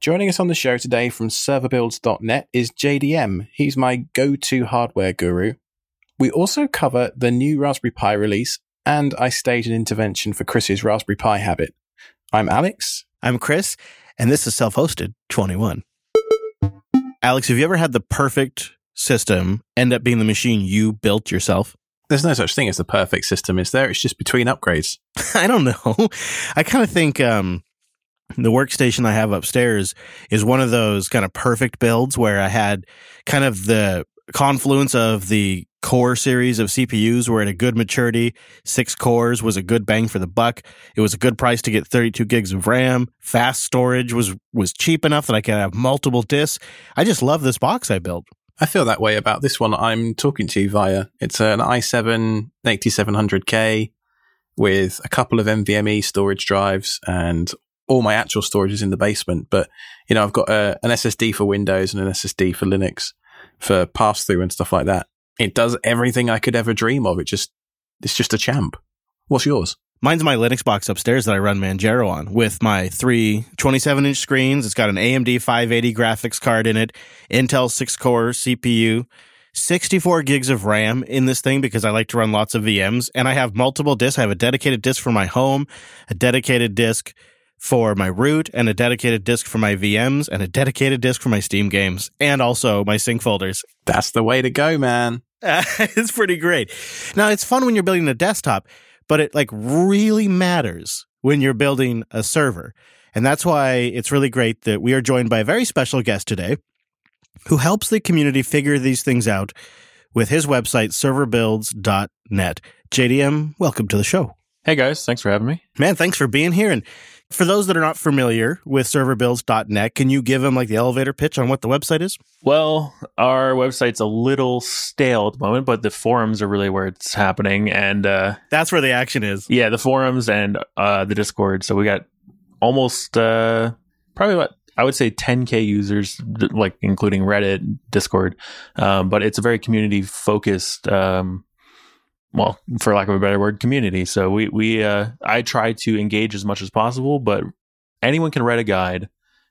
Joining us on the show today from serverbuilds.net is JDM. He's my go to hardware guru. We also cover the new Raspberry Pi release, and I stage an intervention for Chris's Raspberry Pi habit. I'm Alex. I'm Chris, and this is self hosted 21. Alex, have you ever had the perfect system end up being the machine you built yourself? There's no such thing as the perfect system, is there? It's just between upgrades. I don't know. I kind of think um, the workstation I have upstairs is one of those kind of perfect builds where I had kind of the confluence of the core series of CPUs were at a good maturity. Six cores was a good bang for the buck. It was a good price to get 32 gigs of RAM. Fast storage was was cheap enough that I could have multiple disks. I just love this box I built. I feel that way about this one I'm talking to you via. It's an i7 8700K with a couple of NVMe storage drives and all my actual storage is in the basement. But, you know, I've got a, an SSD for Windows and an SSD for Linux for pass through and stuff like that. It does everything I could ever dream of. It just, it's just a champ. What's yours? Mine's my Linux box upstairs that I run Manjaro on with my three 27 inch screens. It's got an AMD 580 graphics card in it, Intel 6 core CPU, 64 gigs of RAM in this thing because I like to run lots of VMs. And I have multiple disks. I have a dedicated disk for my home, a dedicated disk for my root, and a dedicated disk for my VMs, and a dedicated disk for my Steam games, and also my sync folders. That's the way to go, man. it's pretty great. Now, it's fun when you're building a desktop but it like really matters when you're building a server. And that's why it's really great that we are joined by a very special guest today who helps the community figure these things out with his website, serverbuilds.net. JDM, welcome to the show. Hey guys, thanks for having me. Man, thanks for being here. And for those that are not familiar with serverbuilds.net, can you give them like the elevator pitch on what the website is? Well, our website's a little stale at the moment, but the forums are really where it's happening. And uh, that's where the action is. Yeah, the forums and uh, the Discord. So we got almost uh, probably about I would say 10k users, like including Reddit, Discord, um, but it's a very community focused um, well, for lack of a better word, community. So we we uh, I try to engage as much as possible, but anyone can write a guide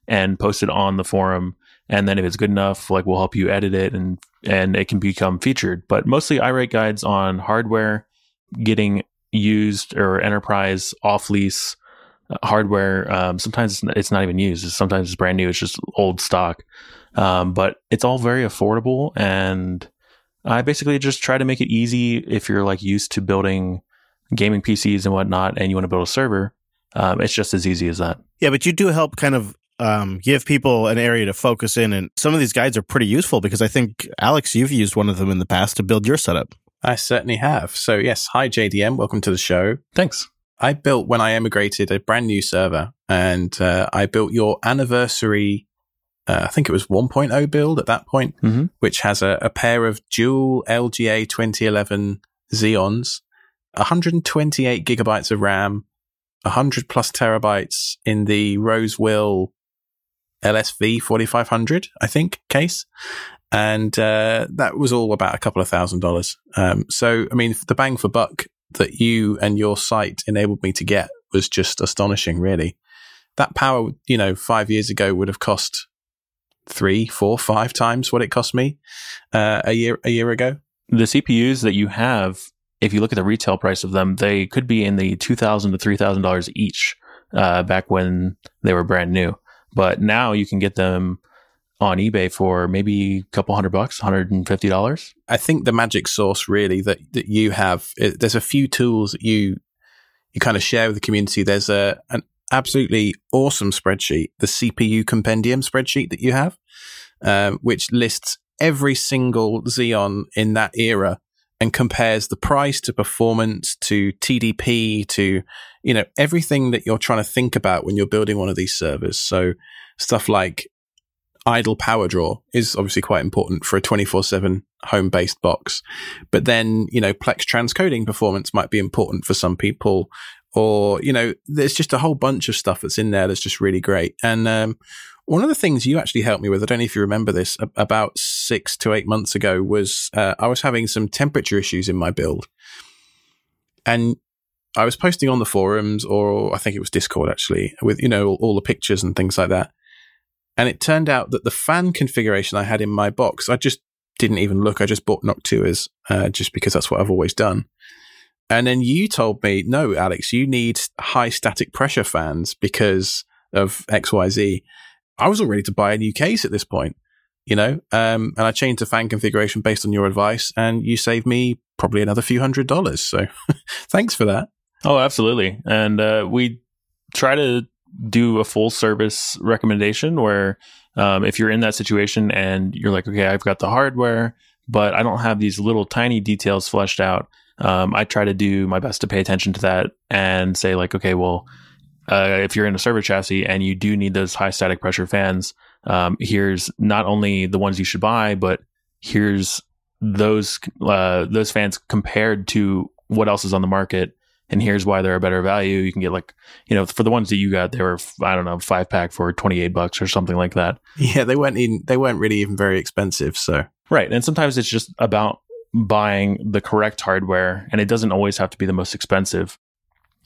and post it on the forum, and then if it's good enough, like we'll help you edit it and and it can become featured. But mostly, I write guides on hardware getting used or enterprise off lease uh, hardware. Um, sometimes it's not even used. Sometimes it's brand new. It's just old stock. Um, but it's all very affordable and I basically just try to make it easy if you're like used to building gaming PCs and whatnot, and you want to build a server. Um, it's just as easy as that. Yeah, but you do help kind of um, give people an area to focus in, and some of these guides are pretty useful because I think Alex, you've used one of them in the past to build your setup. I certainly have. So yes, hi JDM, welcome to the show. Thanks. I built when I emigrated a brand new server, and uh, I built your anniversary uh, I think it was 1.0 build at that point, mm-hmm. which has a, a, pair of dual LGA 2011 Xeons, 128 gigabytes of RAM, 100 plus terabytes in the Rosewill LSV 4500, I think, case. And uh, that was all about a couple of thousand dollars. Um, so, I mean, the bang for buck that you and your site enabled me to get was just astonishing, really. That power, you know, five years ago would have cost three, four, five times what it cost me uh, a year a year ago. The CPUs that you have, if you look at the retail price of them, they could be in the two thousand to three thousand dollars each uh, back when they were brand new. But now you can get them on eBay for maybe a couple hundred bucks, hundred and fifty dollars. I think the magic sauce really that that you have. It, there's a few tools that you you kind of share with the community. There's a an absolutely awesome spreadsheet, the CPU compendium spreadsheet that you have, um, which lists every single Xeon in that era and compares the price to performance to TDP to, you know, everything that you're trying to think about when you're building one of these servers. So stuff like idle power draw is obviously quite important for a 24 7 home based box. But then, you know, Plex transcoding performance might be important for some people or you know there's just a whole bunch of stuff that's in there that's just really great and um, one of the things you actually helped me with i don't know if you remember this about six to eight months ago was uh, i was having some temperature issues in my build and i was posting on the forums or i think it was discord actually with you know all, all the pictures and things like that And it turned out that the fan configuration I had in my box, I just didn't even look. I just bought Noctuas uh, just because that's what I've always done. And then you told me, no, Alex, you need high static pressure fans because of XYZ. I was all ready to buy a new case at this point, you know, um, and I changed the fan configuration based on your advice, and you saved me probably another few hundred dollars. So thanks for that. Oh, absolutely. And uh, we try to do a full service recommendation where um, if you're in that situation and you're like, okay, I've got the hardware, but I don't have these little tiny details fleshed out. Um, I try to do my best to pay attention to that and say like, okay, well, uh, if you're in a server chassis and you do need those high static pressure fans, um, here's not only the ones you should buy, but here's those uh, those fans compared to what else is on the market and here's why they're a better value. You can get like, you know, for the ones that you got, they were I don't know five pack for twenty eight bucks or something like that. Yeah, they weren't even, they weren't really even very expensive. So right, and sometimes it's just about buying the correct hardware, and it doesn't always have to be the most expensive.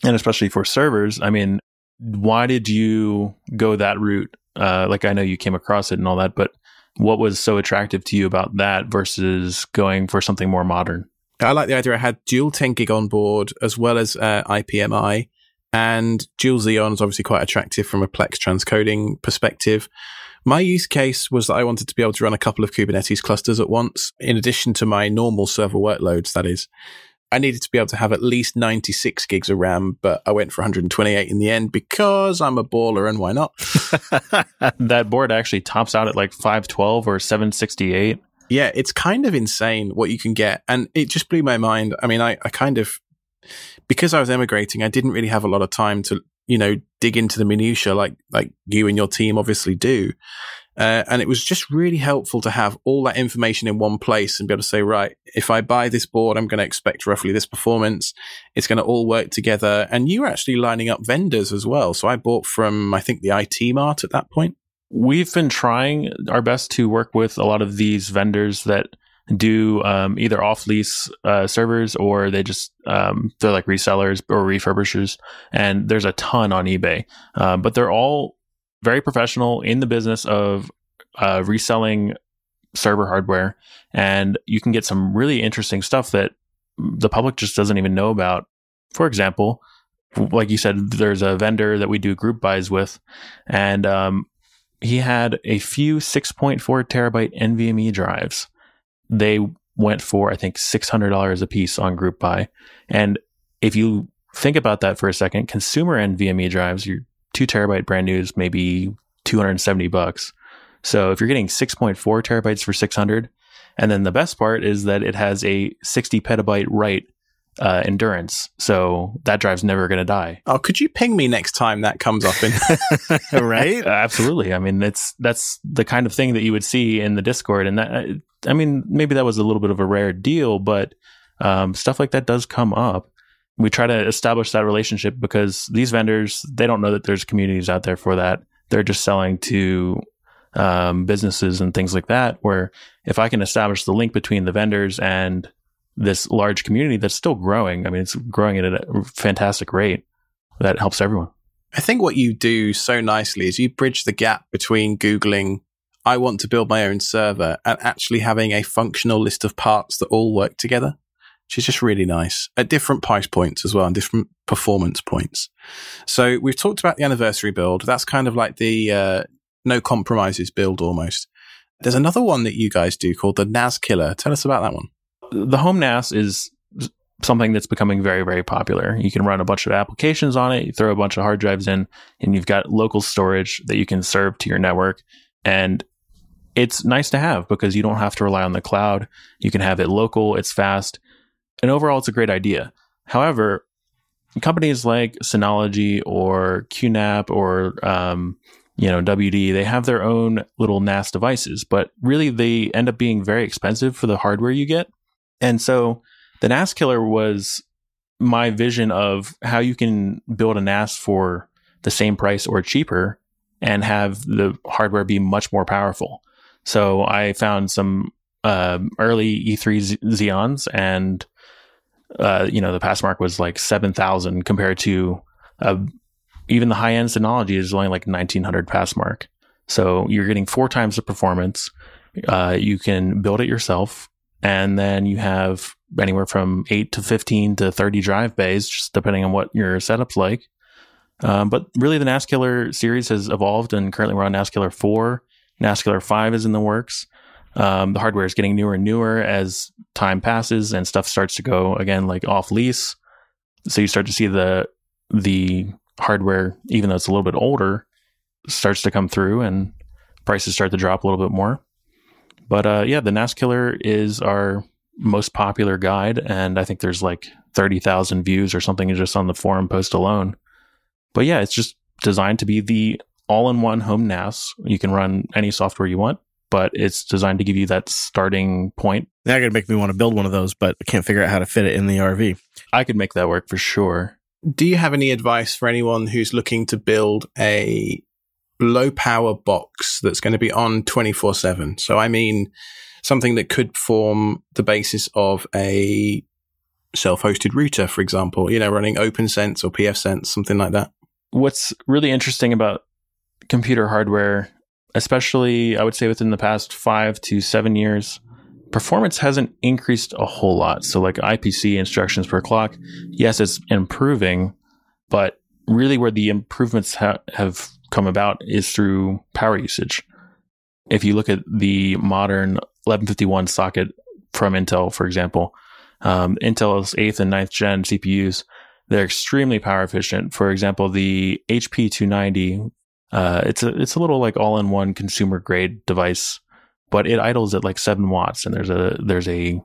And especially for servers, I mean, why did you go that route? Uh, like I know you came across it and all that, but what was so attractive to you about that versus going for something more modern? I like the idea I had dual 10 gig on board as well as uh, IPMI. And dual Xeon is obviously quite attractive from a Plex transcoding perspective. My use case was that I wanted to be able to run a couple of Kubernetes clusters at once, in addition to my normal server workloads, that is. I needed to be able to have at least 96 gigs of RAM, but I went for 128 in the end because I'm a baller and why not? that board actually tops out at like 512 or 768. Yeah, it's kind of insane what you can get. And it just blew my mind. I mean, I, I kind of, because I was emigrating, I didn't really have a lot of time to, you know, dig into the minutia like, like you and your team obviously do. Uh, and it was just really helpful to have all that information in one place and be able to say, right, if I buy this board, I'm going to expect roughly this performance. It's going to all work together. And you were actually lining up vendors as well. So I bought from, I think, the IT Mart at that point. We've been trying our best to work with a lot of these vendors that do um, either off lease uh, servers or they just um, they're like resellers or refurbishers and there's a ton on ebay uh, but they're all very professional in the business of uh, reselling server hardware, and you can get some really interesting stuff that the public just doesn't even know about. For example, like you said, there's a vendor that we do group buys with, and um, he had a few 6.4 terabyte NVMe drives. They went for I think six hundred dollars a piece on group buy, and if you think about that for a second, consumer NVMe drives, you're two terabyte brand new is maybe 270 bucks. So if you're getting 6.4 terabytes for 600, and then the best part is that it has a 60 petabyte write uh, endurance. So that drive's never going to die. Oh, could you ping me next time that comes up in right? Uh, absolutely. I mean, it's that's the kind of thing that you would see in the Discord, and that uh, I mean, maybe that was a little bit of a rare deal, but um, stuff like that does come up we try to establish that relationship because these vendors they don't know that there's communities out there for that they're just selling to um, businesses and things like that where if i can establish the link between the vendors and this large community that's still growing i mean it's growing at a fantastic rate that helps everyone i think what you do so nicely is you bridge the gap between googling i want to build my own server and actually having a functional list of parts that all work together which is just really nice at different price points as well and different performance points. So we've talked about the anniversary build. That's kind of like the uh, no compromises build almost. There's another one that you guys do called the NAS Killer. Tell us about that one. The home NAS is something that's becoming very, very popular. You can run a bunch of applications on it, you throw a bunch of hard drives in, and you've got local storage that you can serve to your network. And it's nice to have because you don't have to rely on the cloud. You can have it local, it's fast, and overall, it's a great idea. However, companies like Synology or QNAP or um, you know WD, they have their own little NAS devices, but really they end up being very expensive for the hardware you get. And so the NAS killer was my vision of how you can build a NAS for the same price or cheaper and have the hardware be much more powerful. So I found some um, early E3 Xeons and uh, you know, the pass mark was like 7,000 compared to uh, even the high end Synology is only like 1900 pass mark. So you're getting four times the performance. Uh, you can build it yourself, and then you have anywhere from eight to 15 to 30 drive bays, just depending on what your setup's like. Um, but really, the NASKiller series has evolved, and currently we're on NASKiller 4. NASKiller 5 is in the works. Um, the hardware is getting newer and newer as time passes and stuff starts to go again like off lease. So you start to see the the hardware, even though it's a little bit older, starts to come through and prices start to drop a little bit more. But uh, yeah, the NAS Killer is our most popular guide, and I think there's like thirty thousand views or something just on the forum post alone. But yeah, it's just designed to be the all-in-one home NAS. You can run any software you want, but it's designed to give you that starting point. Now you're gonna make me want to build one of those, but I can't figure out how to fit it in the RV. I could make that work for sure. Do you have any advice for anyone who's looking to build a low power box that's going to be on 24 7? So, I mean, something that could form the basis of a self hosted router, for example, you know, running OPNsense or pfSense, something like that. What's really interesting about computer hardware, especially I would say within the past five to seven years, performance hasn't increased a whole lot. So, like IPC instructions per clock, yes, it's improving, but really where the improvements ha- have come about is through power usage. If you look at the modern 1151 socket from Intel, for example, um, Intel's eighth and ninth gen CPUs, they're extremely power efficient. For example, the HP 290, uh, it's a it's a little like all in one consumer grade device but it idles at like seven watts, and there's a there's a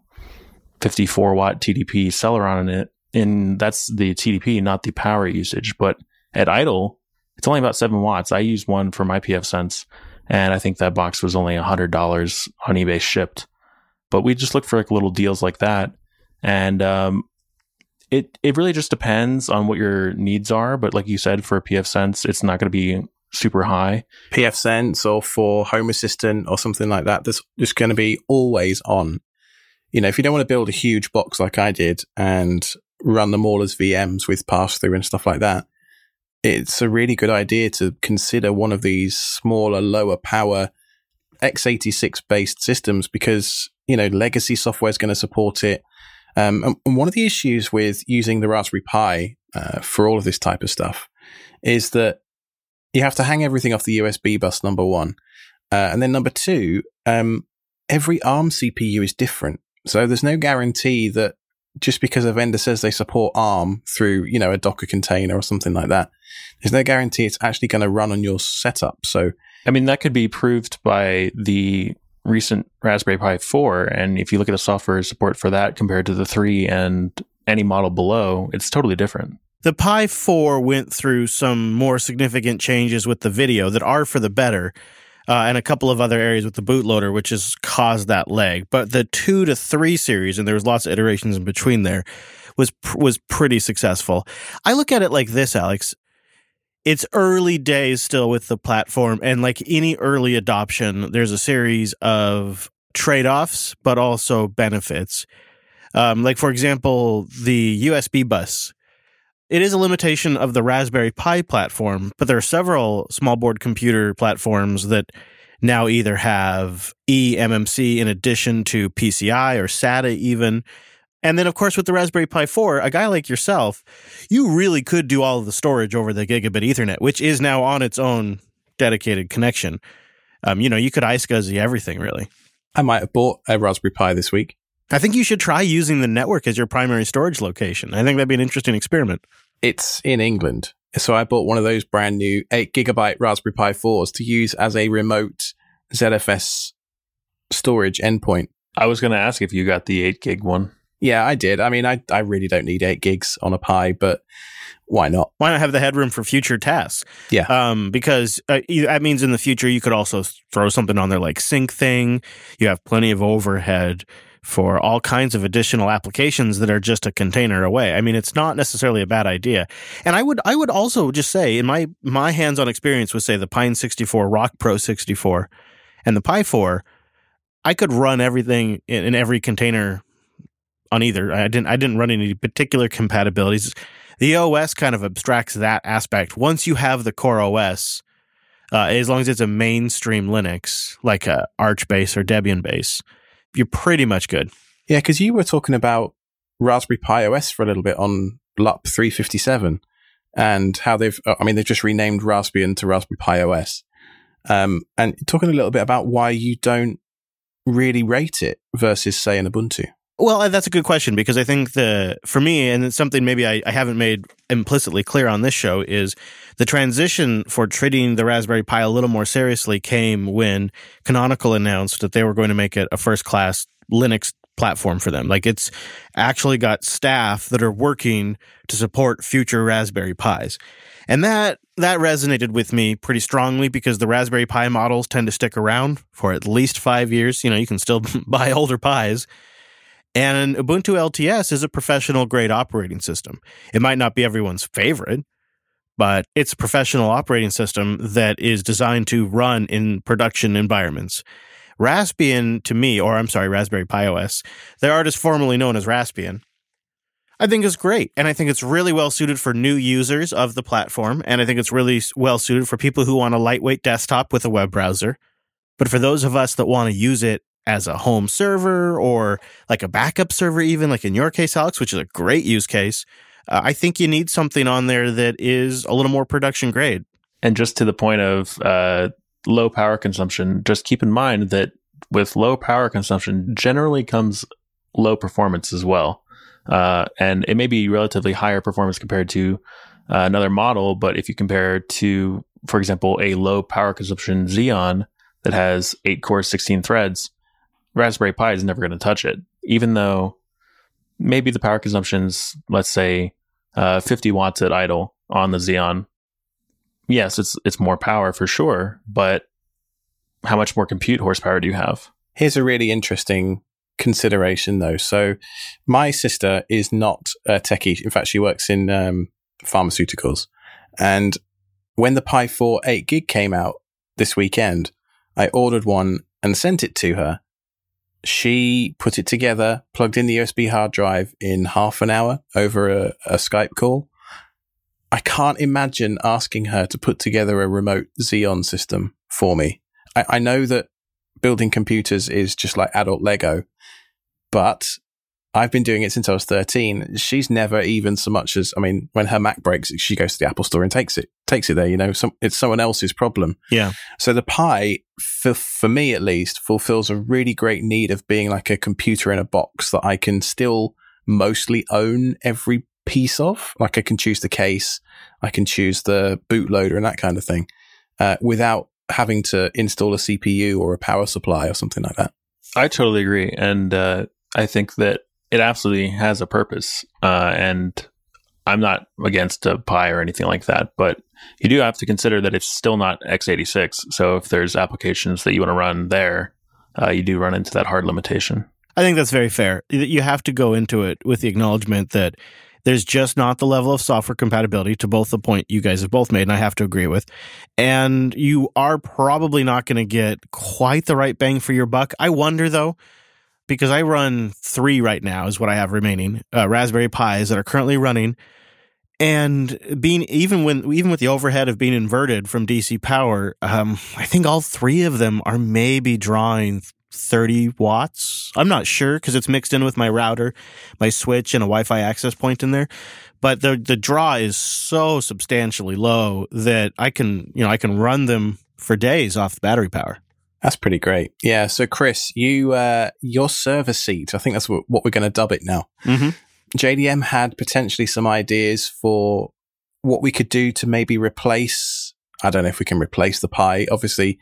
54 watt TDP Celeron in it, and that's the TDP, not the power usage. But at idle, it's only about seven watts. I used one for my pfSense, and I think that box was only hundred dollars on eBay shipped. But we just look for like little deals like that, and um, it it really just depends on what your needs are. But like you said, for a pfSense, it's not going to be super high. pfSense or for Home Assistant or something like that that's just going to be always on. You know, if you don't want to build a huge box like I did and run them all as VMs with pass through and stuff like that, it's a really good idea to consider one of these smaller, lower power x86 based systems because, you know, legacy software is going to support it. Um, and one of the issues with using the Raspberry Pi uh, for all of this type of stuff is that you have to hang everything off the USB bus, number one. Uh, and then number two, um, every ARM CPU is different. So there's no guarantee that just because a vendor says they support ARM through, you know, a Docker container or something like that, there's no guarantee it's actually going to run on your setup. So, I mean, that could be proved by the recent Raspberry Pi 4. And if you look at the software support for that compared to the 3 and any model below, it's totally different. The Pi 4 went through some more significant changes with the video that are for the better, uh, and a couple of other areas with the bootloader, which has caused that lag. But the 2 to 3 series, and there was lots of iterations in between there, was was pretty successful. I look at it like this, Alex. It's early days still with the platform, and like any early adoption, there's a series of trade offs, but also benefits. Um, like, for example, the USB bus it is a limitation of the Raspberry Pi platform, but there are several small board computer platforms that now either have eMMC in addition to PCI or SATA even. And then, of course, with the Raspberry Pi 4, a guy like yourself, you really could do all of the storage over the gigabit Ethernet, which is now on its own dedicated connection. Um, you know, you could iSCSI everything, really. I might have bought a Raspberry Pi this week. I think you should try using the network as your primary storage location. I think that'd be an interesting experiment. It's in England. So I bought one of those brand new 8 gigabyte Raspberry Pi 4s to use as a remote ZFS storage endpoint. I was going to ask if you got the 8 gig one. Yeah, I did. I mean, I, I really don't need 8 gigs on a Pi, but why not? Why not have the headroom for future tasks? Yeah. Um, because uh, that means in the future you could also throw something on there like Syncthing. You have plenty of overhead for all kinds of additional applications that are just a container away. I mean, it's not necessarily a bad idea. And I would I would also just say in my my hands-on experience with say the Pine 64 Rock Pro 64 and the Pi 4, I could run everything in, in every container on either. I didn't I didn't run any particular compatibilities. The OS kind of abstracts that aspect. Once you have the core OS, uh, as long as it's a mainstream Linux, like a Arch base or Debian base, you're pretty much good. Yeah, because you were talking about Raspberry Pi OS for a little bit on LUP 357 and how they've, I mean, they've just renamed Raspbian to Raspberry Pi OS. Um, and talking a little bit about why you don't really rate it versus, say, an Ubuntu. Well, uh, that's a good question because I think the for me, and it's something maybe I, I, haven't made implicitly clear on this show, is the transition for treating the Raspberry Pi a little more seriously came when Canonical announced that they were going to make it a first class Linux platform for them. Like it's actually got staff that are working to support future Raspberry Pis. And that that resonated with me pretty strongly because the Raspberry Pi models tend to stick around for at least 5 years. You know, you can still buy older Pis and Ubuntu LTS is a professional grade operating system. It might not be everyone's favorite, but it's a professional operating system that is designed to run in production environments. Raspbian, to me, or I'm sorry, Raspberry Pi OS, the artist formerly known as Raspbian, I think is great. And I think it's really well suited for new users of the platform. And I think it's really well suited for people who want a lightweight desktop with a web browser. But for those of us that want to use it as a home server or like a backup server, even like in your case, Alex, which is a great use case. Uh, I think you need something on there that is a little more production grade. And just to the point of uh, low power consumption, just keep in mind that with low power consumption generally comes low performance as well. Uh, and it may be relatively higher performance compared to uh, another model, but if you compare to, for example, a low power consumption Xeon that has eight cores, 16 threads, Raspberry Pi is never going to touch it, even though maybe the power consumption's, let's say, uh, 50 watts at idle on the Xeon. Yes, it's it's more power for sure, but how much more compute horsepower do you have? Here's a really interesting consideration, though. So, my sister is not a techie. In fact, she works in um, pharmaceuticals. And when the Pi 4 8 gig came out this weekend, I ordered one and sent it to her she put it together, plugged in the USB hard drive in half an hour over a, a Skype call. I can't imagine asking her to put together a remote Xeon system for me. I, I know that building computers is just like adult Lego, but I've been doing it since I was 13. She's never even so much as, I mean, when her Mac breaks, she goes to the Apple store and takes it, takes it there, you know, some, it's someone else's problem. Yeah. So the Pi, for, for me at least, fulfills a really great need of being like a computer in a box that I can still mostly own every piece of. Like I can choose the case, I can choose the bootloader and that kind of thing, uh, without having to install a CPU or a power supply or something like that. I totally agree. And, uh, I think that it absolutely has a purpose. Uh, and I'm not against a Pi or anything like that, but you do have to consider that it's still not x86. So if there's applications that you want to run there, uh, you do run into that hard limitation. I think that's very fair. You have to go into it with the acknowledgement that there's just not the level of software compatibility to both the point you guys have both made, and I have to agree with. And you are probably not going to get quite the right bang for your buck. I wonder, though, because I run three right now is what I have remaining uh, Raspberry Pis that are currently running, and being even when even with the overhead of being inverted from DC power, um, I think all three of them are maybe drawing 30 watts. I'm not sure because it's mixed in with my router, my switch, and a Wi-Fi access point in there. But the the draw is so substantially low that I can you know I can run them for days off the battery power. That's pretty great. Yeah. So, Chris, you uh, your server seat. I think that's what, what we're going to dub it now. Mm-hmm. JDM had potentially some ideas for what we could do to maybe replace. I don't know if we can replace the Pi. Obviously,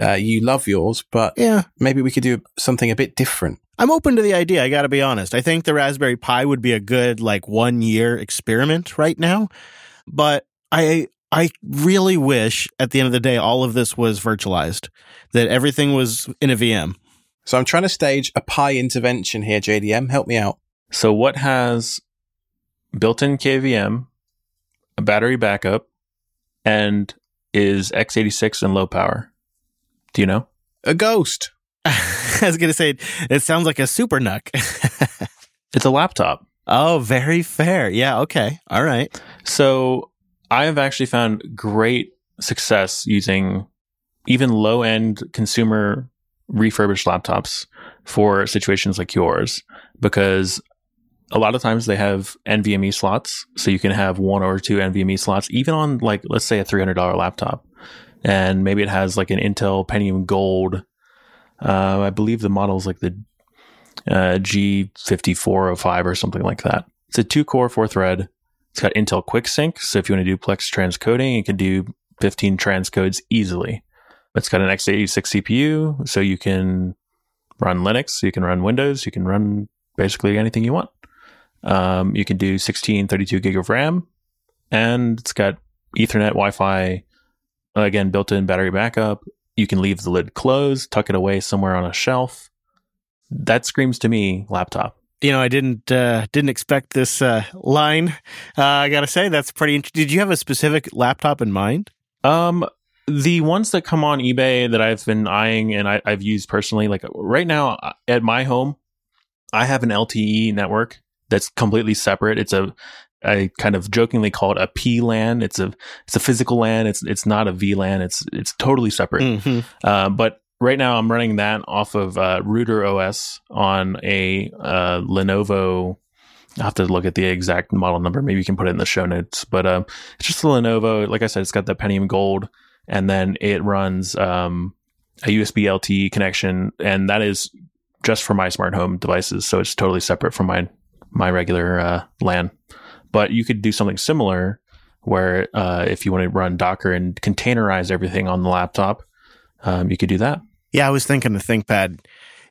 uh, you love yours, but yeah, maybe we could do something a bit different. I'm open to the idea. I got to be honest. I think the Raspberry Pi would be a good like one year experiment right now, but I I really wish at the end of the day all of this was virtualized, that everything was in a VM. So I'm trying to stage a Pi intervention here, JDM. Help me out. So what has built-in KVM, a battery backup, and is x86 and low power? Do you know? A ghost. I was going to say it sounds like a super NUC. it's a laptop. Oh, very fair. Yeah, okay. All right. So I have actually found great success using even low end consumer refurbished laptops for situations like yours because a lot of times they have NVMe slots, so you can have one or two NVMe slots, even on like let's say a three hundred dollar laptop, and maybe it has like an Intel Pentium Gold. Uh, I believe the model is like the uh, G5405 or something like that. It's a two core, four thread. It's got Intel QuickSync, so if you want to do Plex transcoding, you can do 15 transcodes easily. It's got an x86 CPU, so you can run Linux, you can run Windows, you can run basically anything you want. Um, you can do 16, 32 gig of RAM, and it's got Ethernet, Wi Fi, again, built in battery backup. You can leave the lid closed, tuck it away somewhere on a shelf. That screams to me laptop. You know, I didn't uh, didn't expect this uh, line. Uh, I gotta say, that's pretty. Int- Did you have a specific laptop in mind? Um, the ones that come on eBay that I've been eyeing and I, I've used personally, like right now uh, at my home, I have an LTE network that's completely separate. It's a I kind of jokingly call it a P LAN. It's a it's a physical LAN. It's it's not a VLAN. It's it's totally separate. Mm-hmm. Uh, but right now I'm running that off of uh, RouterOS on a uh, Lenovo. I have to look at the exact model number. Maybe you can put it in the show notes. But um, it's just a Lenovo. Like I said, it's got the Pentium Gold, and then it runs um, a USB LTE connection, and that is just for my smart home devices. So it's totally separate from my my regular uh, LAN. But you could do something similar where uh, if you want to run Docker and containerize everything on the laptop, um, you could do that. Yeah, I was thinking the ThinkPad.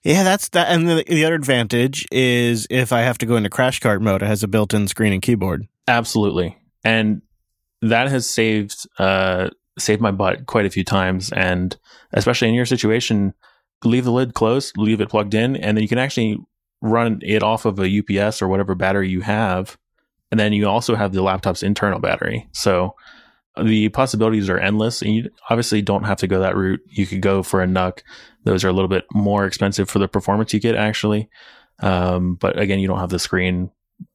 Yeah, that's that. And the, the other advantage is if I have to go into crash cart mode, it has a built-in screen and keyboard. Absolutely, and that has saved uh, saved my butt quite a few times. And especially in your situation, leave the lid closed, leave it plugged in, and then you can actually run it off of a UPS or whatever battery you have. And then you also have the laptop's internal battery. So the possibilities are endless. And you obviously don't have to go that route. You could go for a NUC. Those are a little bit more expensive for the performance you get, actually. Um, but again, you don't have the screen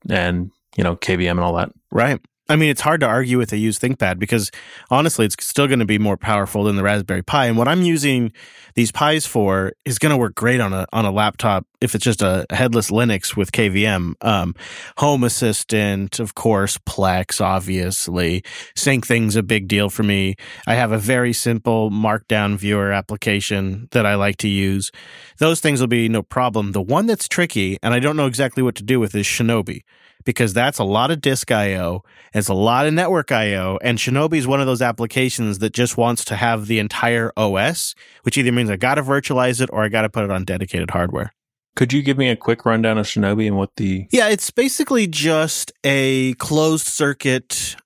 and, you know, KVM and all that. Right. I mean, it's hard to argue with a used ThinkPad because honestly, it's still going to be more powerful than the Raspberry Pi. And what I'm using these Pis for is going to work great on a on a laptop if it's just a headless Linux with KVM. Um, Home Assistant, of course, Plex, obviously. Syncthing's a big deal for me. I have a very simple Markdown viewer application that I like to use. Those things will be no problem. The one that's tricky, and I don't know exactly what to do with, is Shinobi because that's a lot of disk IO, it's a lot of network IO, and Shinobi is one of those applications that just wants to have the entire OS, which either means I got to virtualize it or I got to put it on dedicated hardware. Could you give me a quick rundown of Shinobi and what the Yeah, it's basically just a closed circuit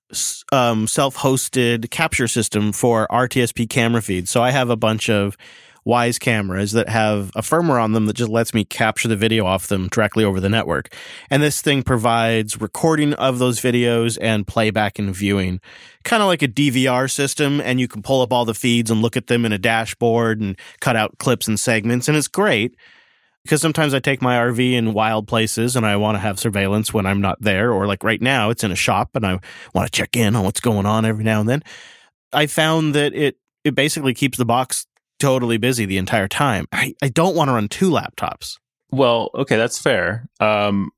um, self-hosted capture system for RTSP camera feeds. So I have a bunch of Wyze cameras that have a firmware on them that just lets me capture the video off them directly over the network. And this thing provides recording of those videos and playback and viewing, kind of like a DVR system. And you can pull up all the feeds and look at them in a dashboard and cut out clips and segments. And it's great because sometimes I take my RV in wild places and I want to have surveillance when I'm not there. Or like right now, it's in a shop and I want to check in on what's going on every now and then. I found that it it basically keeps the box totally busy the entire time. I, I don't want to run two laptops. Well, okay, that's fair. Um,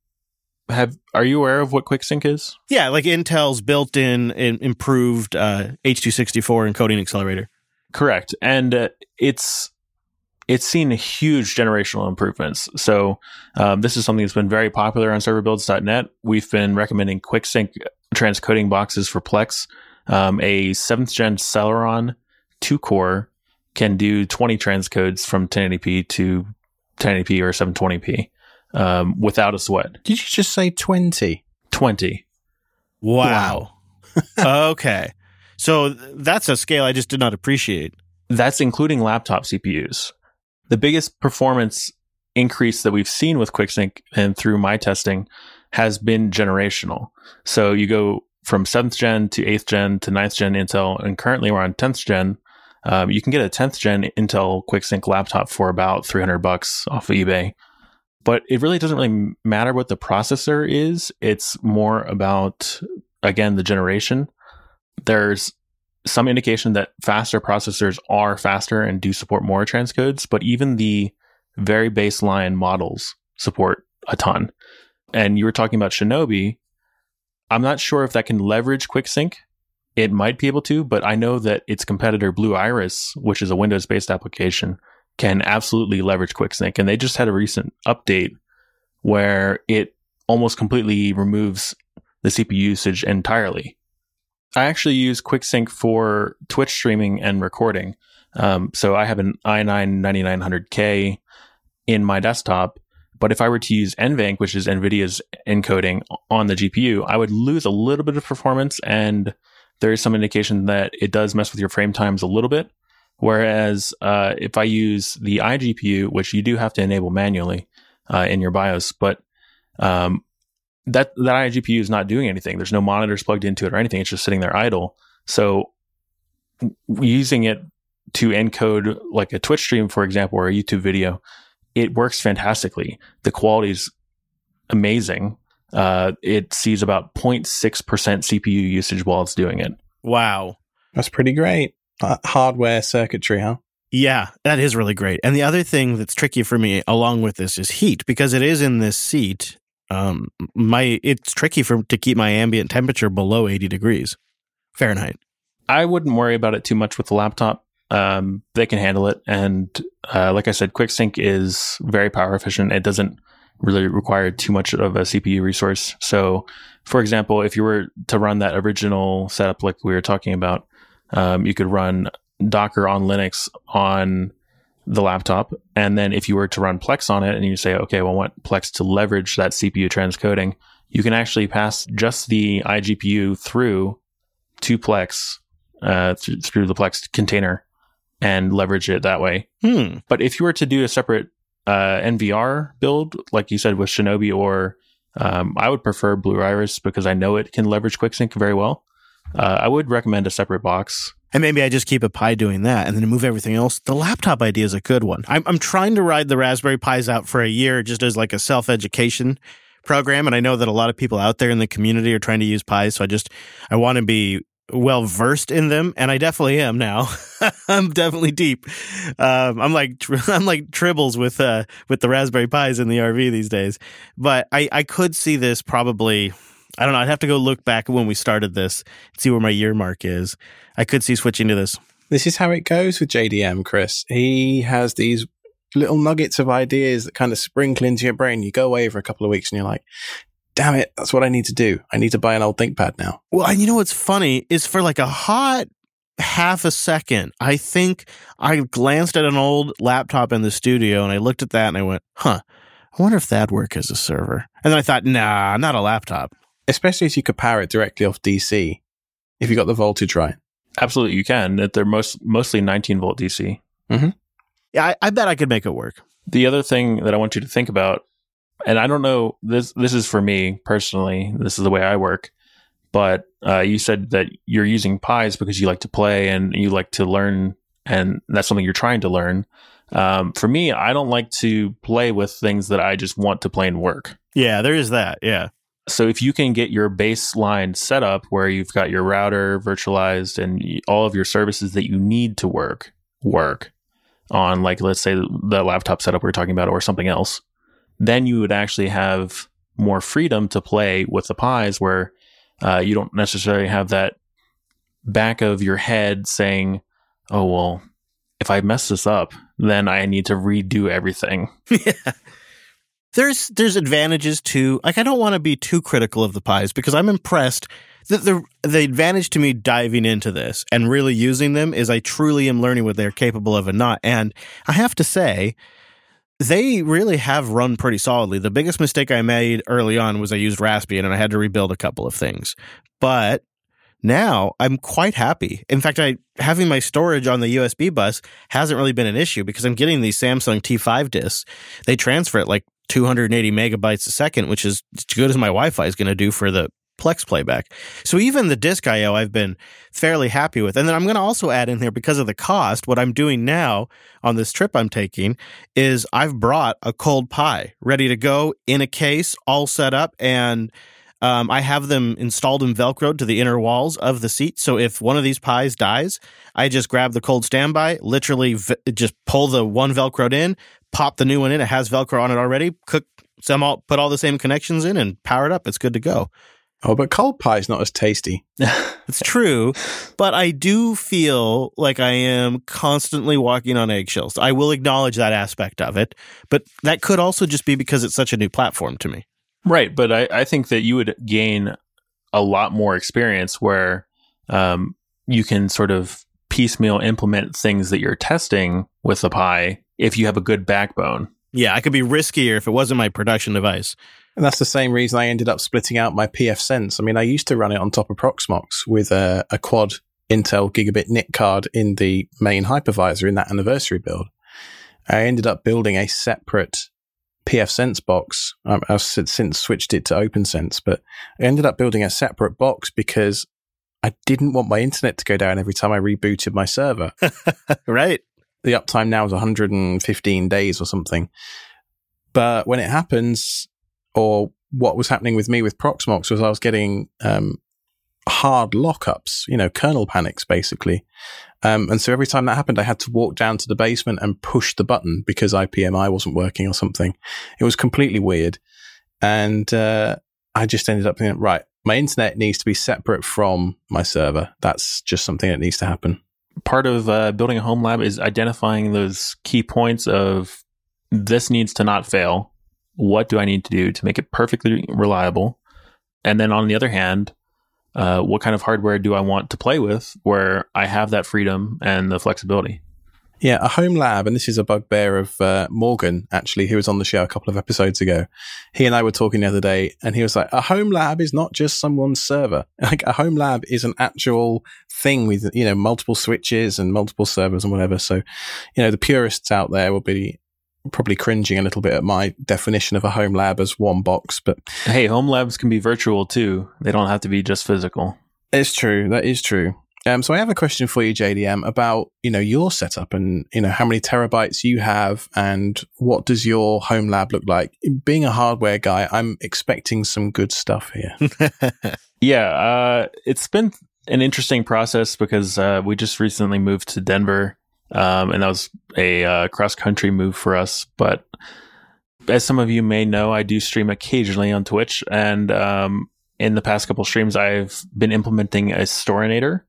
have are you aware of what QuickSync is? Yeah, like Intel's built-in in, improved uh, H264 encoding accelerator. Correct, and uh, it's it's seen huge generational improvements. So um, this is something that's been very popular on serverbuilds.net. We've been recommending QuickSync transcoding boxes for Plex. Um, a seventh gen Celeron two core can do 20 transcodes from 1080p to 1080p or 720p um, without a sweat. Did you just say 20? 20. Wow. okay. So that's a scale I just did not appreciate. That's including laptop CPUs. The biggest performance increase that we've seen with QuickSync and through my testing has been generational. So you go from 7th gen to 8th gen to 9th gen Intel, and currently we're on 10th gen. Um, you can get a 10th gen Intel QuickSync laptop for about 300 bucks off of eBay. But it really doesn't really matter what the processor is. It's more about, again, the generation. There's some indication that faster processors are faster and do support more transcodes, but even the very baseline models support a ton. And you were talking about Shinobi. I'm not sure if that can leverage QuickSync. It might be able to, but I know that its competitor Blue Iris, which is a Windows based application, can absolutely leverage QuickSync. And they just had a recent update where it almost completely removes the CPU usage entirely. I actually use QuickSync for Twitch streaming and recording. Um, so I have an i9 9900K in my desktop. But if I were to use NVENC, which is NVIDIA's encoding on the GPU, I would lose a little bit of performance. And there is some indication that it does mess with your frame times a little bit. Whereas uh, if I use the iGPU, which you do have to enable manually uh, in your BIOS, but um, that that iGPU is not doing anything. There's no monitors plugged into it or anything. It's just sitting there idle. So using it to encode like a Twitch stream, for example, or a YouTube video, it works fantastically. The quality is amazing. Uh, it sees about 0.6% CPU usage while it's doing it. Wow. That's pretty great. Uh, hardware circuitry, huh? Yeah, that is really great. And the other thing that's tricky for me along with this is heat because it is in this seat um, my it's tricky for to keep my ambient temperature below 80 degrees Fahrenheit. I wouldn't worry about it too much with the laptop. Um, they can handle it, and uh, like I said, QuickSync is very power efficient. It doesn't really require too much of a CPU resource. So, for example, if you were to run that original setup like we were talking about, um, you could run Docker on Linux on the laptop. And then if you were to run Plex on it and you say, okay, well, I want Plex to leverage that CPU transcoding, you can actually pass just the iGPU through to Plex, uh, through the Plex container and leverage it that way. Hmm. But if you were to do a separate uh, NVR build, like you said with Shinobi, or um, I would prefer Blue Iris because I know it can leverage QuickSync very well. Uh, I would recommend a separate box and maybe I just keep a Pi doing that and then move everything else. The laptop idea is a good one. I'm, I'm trying to ride the Raspberry Pis out for a year just as like a self education program. And I know that a lot of people out there in the community are trying to use Pis. So I just, I want to be well versed in them. And I definitely am now. I'm definitely deep. Um, I'm like, I'm like tribbles with, uh, with the Raspberry Pis in the RV these days. But I, I could see this probably, I don't know. I'd have to go look back when we started this, see where my year mark is. I could see switching to this. This is how it goes with JDM, Chris. He has these little nuggets of ideas that kind of sprinkle into your brain. You go away for a couple of weeks and you're like, damn it, that's what I need to do. I need to buy an old ThinkPad now. Well, and you know what's funny is for like a hot half a second, I think I glanced at an old laptop in the studio and I looked at that and I went, huh, I wonder if that'd work as a server. And then I thought, nah, not a laptop. Especially if you could power it directly off DC if you got the voltage right. Absolutely, you can. They're most mostly 19 volt DC. Mm-hmm. Yeah, I, I bet I could make it work. The other thing that I want you to think about, and I don't know this this is for me personally. This is the way I work. But uh, you said that you're using Pis because you like to play and you like to learn, and that's something you're trying to learn. Um, for me, I don't like to play with things that I just want to play and work. Yeah, there is that. Yeah. So if you can get your baseline set up where you've got your router virtualized and all of your services that you need to work work on like let's say the laptop setup we are talking about or something else, then you would actually have more freedom to play with the Pis where uh, you don't necessarily have that back of your head saying, "Oh well, if I mess this up, then I need to redo everything." yeah there's there's advantages to like I don't want to be too critical of the Pis because I'm impressed that the the advantage to me diving into this and really using them is I truly am learning what they're capable of and not. And I have to say, they really have run pretty solidly. The biggest mistake I made early on was I used Raspbian and I had to rebuild a couple of things. But now I'm quite happy. In fact, I having my storage on the USB bus hasn't really been an issue because I'm getting these Samsung T5 disks. They transfer at like 280 megabytes a second, which is as good as my Wi-Fi is going to do for the Plex playback. So even the disk IO I've been fairly happy with. And then I'm going to also add in there because of the cost, what I'm doing now on this trip I'm taking is I've brought a cold Pi ready to go in a case, all set up and Um, I have them installed and velcroed to the inner walls of the seat. So if one of these Pis dies, I just grab the cold standby, literally v- just pull the one velcroed in, pop the new one in. It has Velcro on it already. Cook some, all, put all the same connections in, and power it up. It's good to go. Oh, but cold pie is not as tasty. It's true, but I do feel like I am constantly walking on eggshells. I will acknowledge that aspect of it, but that could also just be because it's such a new platform to me. Right, but I, I think that you would gain a lot more experience where um, you can sort of piecemeal implement things that you're testing with the Pi if you have a good backbone. Yeah, I could be riskier if it wasn't my production device. And that's the same reason I ended up splitting out my pfSense. I mean, I used to run it on top of Proxmox with a, a quad Intel gigabit NIC card in the main hypervisor in that anniversary build. I ended up building a separate pfSense box. Um, I've since switched it to OPNsense, but I ended up building a separate box because I didn't want my internet to go down every time I rebooted my server. right. The uptime now is 115 days or something. But when it happens, or what was happening with me with Proxmox was I was getting um, hard lockups, you know, kernel panics basically. Um, and so every time that happened, I had to walk down to the basement and push the button because IPMI wasn't working or something. It was completely weird. And uh, I just ended up thinking, right, my internet needs to be separate from my server. That's just something that needs to happen. Part of uh, building a home lab is identifying those key points of this needs to not fail. What do I need to do to make it perfectly reliable? And then on the other hand, uh, what kind of hardware do I want to play with where I have that freedom and the flexibility? Yeah, a home lab, and this is a bugbear of uh, Morgan, actually, who was on the show a couple of episodes ago. He and I were talking the other day, and he was like, a home lab is not just someone's server. Like, a home lab is an actual thing with, you know, multiple switches and multiple servers and whatever. So, you know, the purists out there will be probably cringing a little bit at my definition of a home lab as one box, but hey, home labs can be virtual too. They don't have to be just physical. It's true. That is true. Um, so I have a question for you, JDM, about you know your setup and you know how many terabytes you have and what does your home lab look like. Being a hardware guy, I'm expecting some good stuff here. yeah, uh, it's been an interesting process because uh, we just recently moved to Denver, um, and that was a uh, cross country move for us. But as some of you may know, I do stream occasionally on Twitch, and um, in the past couple streams, I've been implementing a Storinator.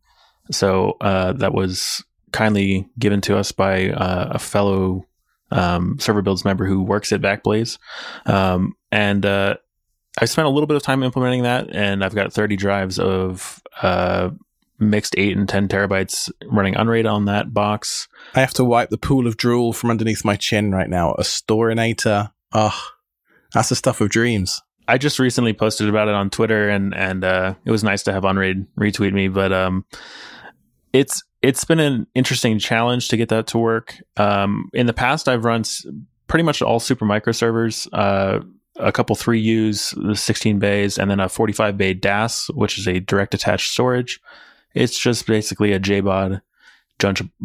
So uh, that was kindly given to us by uh, a fellow um, server builds member who works at Backblaze, um, and uh, I spent a little bit of time implementing that, and I've got 30 drives of uh, mixed eight and 10 terabytes running Unraid on that box. I have to wipe the pool of drool from underneath my chin right now. A Storinator. Oh, that's the stuff of dreams. I just recently posted about it on Twitter, and and uh, it was nice to have Unraid retweet me. But um, it's it's been an interesting challenge to get that to work. Um, in the past, I've run s- pretty much all Supermicro servers, uh, a couple 3Us, the 16 bays, and then a 45 bay DAS, which is a direct attached storage. It's just basically a JBOD,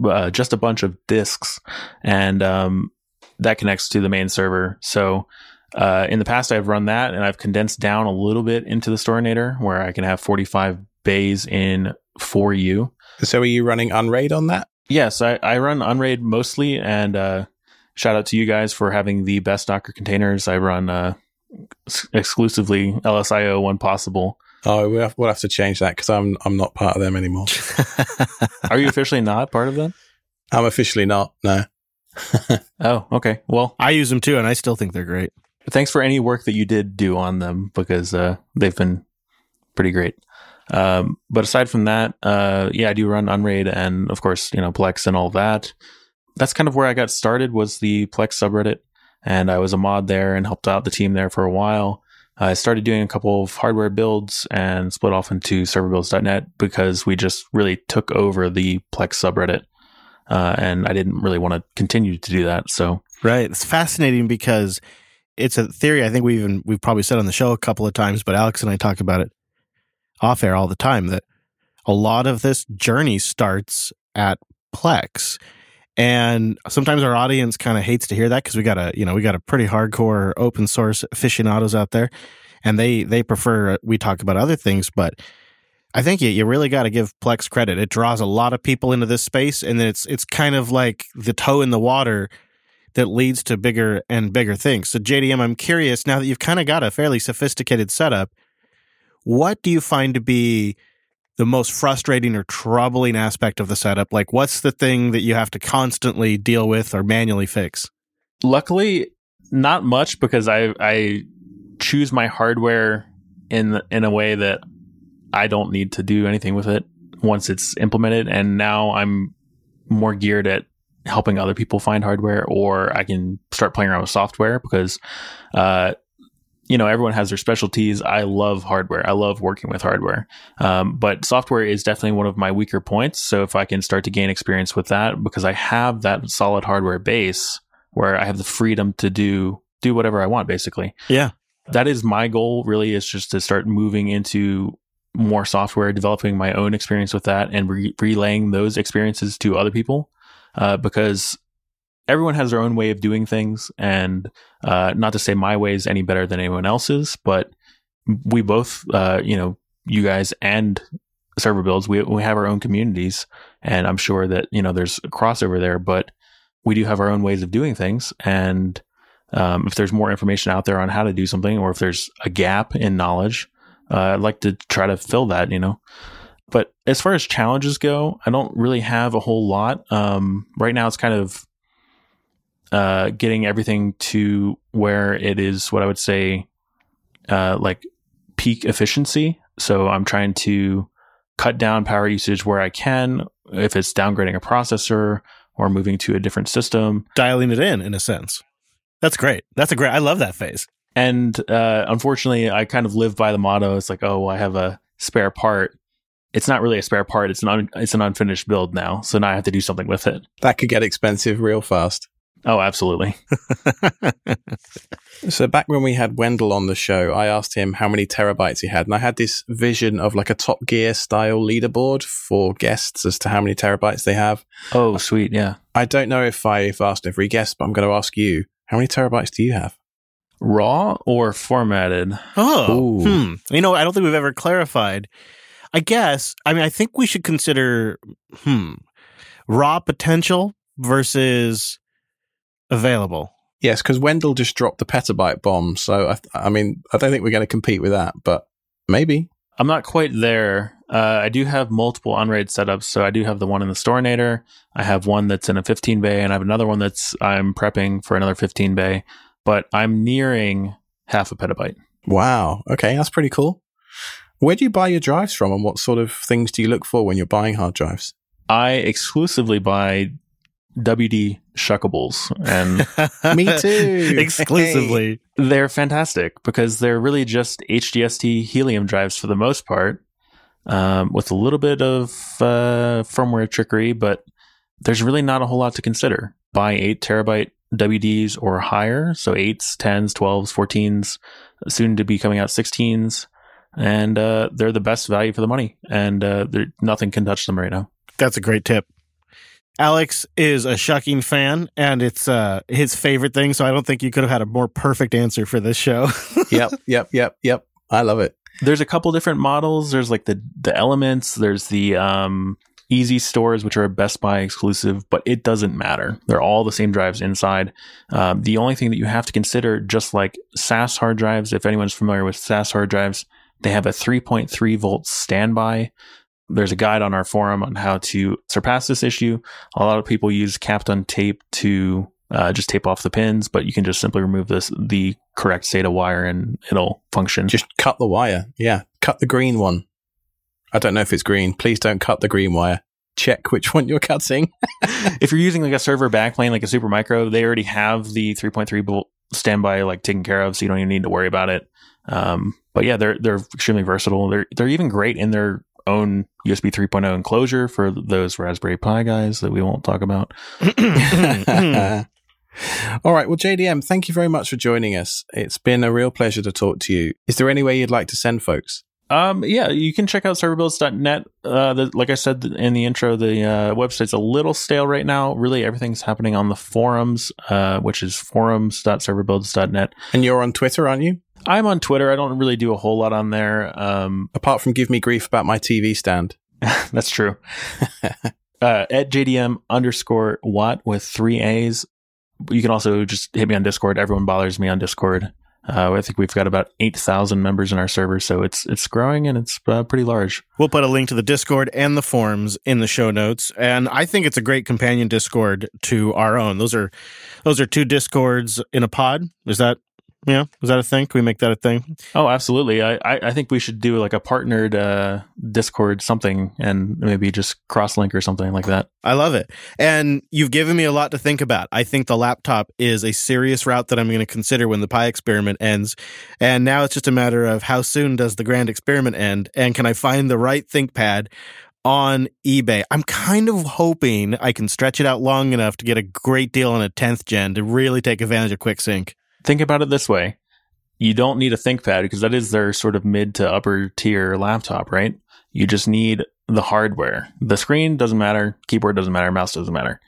uh, just a bunch of disks, and um, that connects to the main server. So uh, in the past, I've run that, and I've condensed down a little bit into the Storinator, where I can have 45 bays in 4U. So are you running Unraid on that? Yes, I, I run Unraid mostly, and uh, shout out to you guys for having the best Docker containers. I run uh, exclusively LSIO when possible. Oh, we'll have, we'll have to change that because I'm I'm not part of them anymore. Are you officially not part of them? I'm officially not. No. oh, okay. Well, I use them too, and I still think they're great. Thanks for any work that you did do on them because uh, they've been pretty great. Um, but aside from that, uh, yeah, I do run Unraid and of course, you know, Plex and all that. That's kind of where I got started was the Plex subreddit. And I was a mod there and helped out the team there for a while. I started doing a couple of hardware builds and split off into serverbuilds.net because we just really took over the Plex subreddit. Uh, and I didn't really want to continue to do that. So, right. It's fascinating because it's a theory I think we even, we've probably said on the show a couple of times, but Alex and I talk about it off air all the time that a lot of this journey starts at Plex. And sometimes our audience kind of hates to hear that because we got a, you know, we got a pretty hardcore open source aficionados out there. and they they prefer uh, we talk about other things, but I think you, you really got to give Plex credit. It draws a lot of people into this space, and it's it's kind of like the toe in the water that leads to bigger and bigger things. So JDM, I'm curious now that you've kind of got a fairly sophisticated setup, what do you find to be the most frustrating or troubling aspect of the setup? Like, what's the thing that you have to constantly deal with or manually fix? Luckily, not much because I I choose my hardware in in a way that I don't need to do anything with it once it's implemented. And now I'm more geared at helping other people find hardware, or I can start playing around with software because, uh, you know, everyone has their specialties. I love hardware. I love working with hardware. Um, but software is definitely one of my weaker points. So if I can start to gain experience with that, because I have that solid hardware base where I have the freedom to do do whatever I want, basically. Yeah. That is my goal. Really, is just to start moving into more software, developing my own experience with that, and re- relaying those experiences to other people. Uh, because everyone has their own way of doing things, and uh, not to say my way is any better than anyone else's, but we both, uh, you know, you guys and server builds, we we have our own communities, and I'm sure that you know there's a crossover there, but we do have our own ways of doing things, and um, if there's more information out there on how to do something, or if there's a gap in knowledge, uh, I'd like to try to fill that, you know. But as far as challenges go, I don't really have a whole lot. Um, right now, it's kind of uh, getting everything to where it is what I would say uh, like peak efficiency. So I'm trying to cut down power usage where I can. If it's downgrading a processor or moving to a different system, dialing it in, in a sense. That's great. That's a great. I love that phase. And uh, unfortunately, I kind of live by the motto. It's like, oh, I have a spare part. It's not really a spare part. It's an un- it's an unfinished build now. So now I have to do something with it. That could get expensive real fast. Oh, absolutely. so back when we had Wendell on the show, I asked him how many terabytes he had, and I had this vision of like a Top Gear style leaderboard for guests as to how many terabytes they have. Oh, sweet, yeah. I don't know if I've asked every guest, but I'm going to ask you: how many terabytes do you have? raw or formatted? Oh, hmm. You know, I don't think we've ever clarified. I guess. I mean, I think we should consider hmm raw potential versus available. Yes, because Wendell just dropped the petabyte bomb. So I, I mean, I don't think we're going to compete with that, but maybe. I'm not quite there. Uh, I do have multiple Unraid setups. So I do have the one in the Storinator. I have one that's in a 15 bay, and I have another one that's I'm prepping for another 15 bay but I'm nearing half a petabyte. Wow. Okay, that's pretty cool. Where do you buy your drives from, and what sort of things do you look for when you're buying hard drives? I exclusively buy WD shuckables, and me too. exclusively, hey. they're fantastic because they're really just HGST helium drives for the most part, um, with a little bit of uh, firmware trickery, but there's really not a whole lot to consider. Buy eight terabyte WDs or higher. So 8s, 10s, 12s, 14s, soon to be coming out 16s. And uh, they're the best value for the money. And uh, nothing can touch them right now. That's a great tip. Alex is a shucking fan, and it's uh, his favorite thing. So I don't think you could have had a more perfect answer for this show. yep, yep, yep, yep. I love it. There's a couple different models. There's like the the elements. There's the um, easystores, which are a Best Buy exclusive, but it doesn't matter. They're all the same drives inside. Um, the only thing that you have to consider, just like SAS hard drives, if anyone's familiar with SAS hard drives, they have a 3.3 volt standby. There's a guide on our forum on how to surpass this issue. A lot of people use Kapton tape to uh, just tape off the pins, but you can just simply remove this the correct SATA wire and it'll function. Just cut the wire. Yeah, cut the green one. I don't know if it's green. Please don't cut the green wire. Check which one you're cutting. if you're using like a server backplane, like a Supermicro, they already have the 3.3 volt standby like taken care of, so you don't even need to worry about it. Um, but yeah, they're they're extremely versatile. They're they're even great in their own USB 3.0 enclosure for those Raspberry Pi guys that we won't talk about. All right. Well, JDM, thank you very much for joining us. It's been a real pleasure to talk to you. Is there any way you'd like to send folks? Um, yeah, you can check out serverbuilds.net. Uh, the, like I said in the intro, the uh, website's a little stale right now. Really, everything's happening on the forums, uh, which is forums.serverbuilds.net. And you're on Twitter, aren't you? I'm on Twitter. I don't really do a whole lot on there. Um, Apart from give me grief about my TV stand. that's true. uh, at JDM underscore Watt with three A's. You can also just hit me on Discord. Everyone bothers me on Discord. Uh, I think we've got about eight thousand members in our server, so it's it's growing and it's uh, pretty large. We'll put a link to the Discord and the forums in the show notes, and I think it's a great companion Discord to our own. Those are those are two Discords in a pod. Is that yeah? Is that a thing? Can we make that a thing? Oh, absolutely. I, I, I think we should do like a partnered uh, Discord something and maybe just cross link or something like that. I love it. And you've given me a lot to think about. I think the laptop is a serious route that I'm going to consider when the Pi experiment ends. And now it's just a matter of how soon does the grand experiment end? And can I find the right ThinkPad on eBay? I'm kind of hoping I can stretch it out long enough to get a great deal on a 10th gen to really take advantage of QuickSync. Think about it this way. You don't need a ThinkPad because that is their sort of mid to upper tier laptop, right? You just need the hardware. The screen doesn't matter, keyboard doesn't matter, mouse doesn't matter.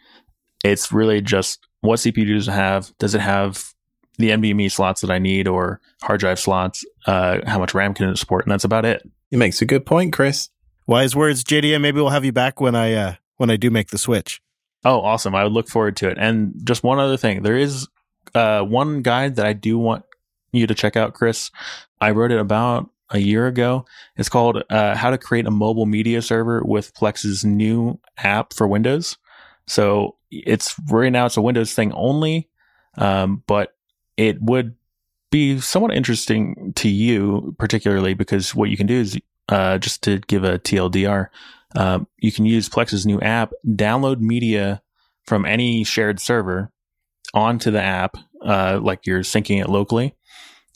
It's really just what CPU does it have? Does it have the NVMe slots that I need or hard drive slots? Uh, how much RAM can it support? And that's about it. It makes a good point, Chris. Wise words, JDM. Maybe we'll have you back when I uh, when I do make the switch. Oh, awesome. I would look forward to it. And just one other thing there is uh, one guide that I do want you to check out, Chris. I wrote it about a year ago. It's called uh, How to Create a Mobile Media Server with Plex's new app for Windows. So it's right now, it's a Windows thing only, um, but it would be somewhat interesting to you, particularly because what you can do is uh, just to give a TLDR, um, you can use Plex's new app, download media from any shared server onto the app, uh, like you're syncing it locally,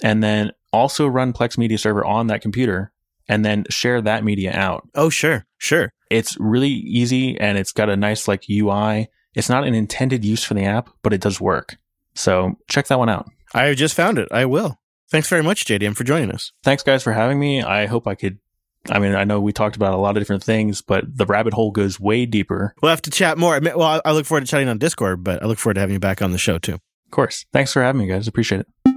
and then also run Plex Media Server on that computer and then share that media out. Oh, sure, sure. It's really easy and it's got a nice like UI. It's not an intended use for the app, but it does work. So check that one out. I just found it. I will. Thanks very much, JDM, for joining us. Thanks, guys, for having me. I hope I could. I mean, I know we talked about a lot of different things, but the rabbit hole goes way deeper. We'll have to chat more. Well, I I look forward to chatting on Discord, but I look forward to having you back on the show too. Of course. Thanks for having me, guys. Appreciate it.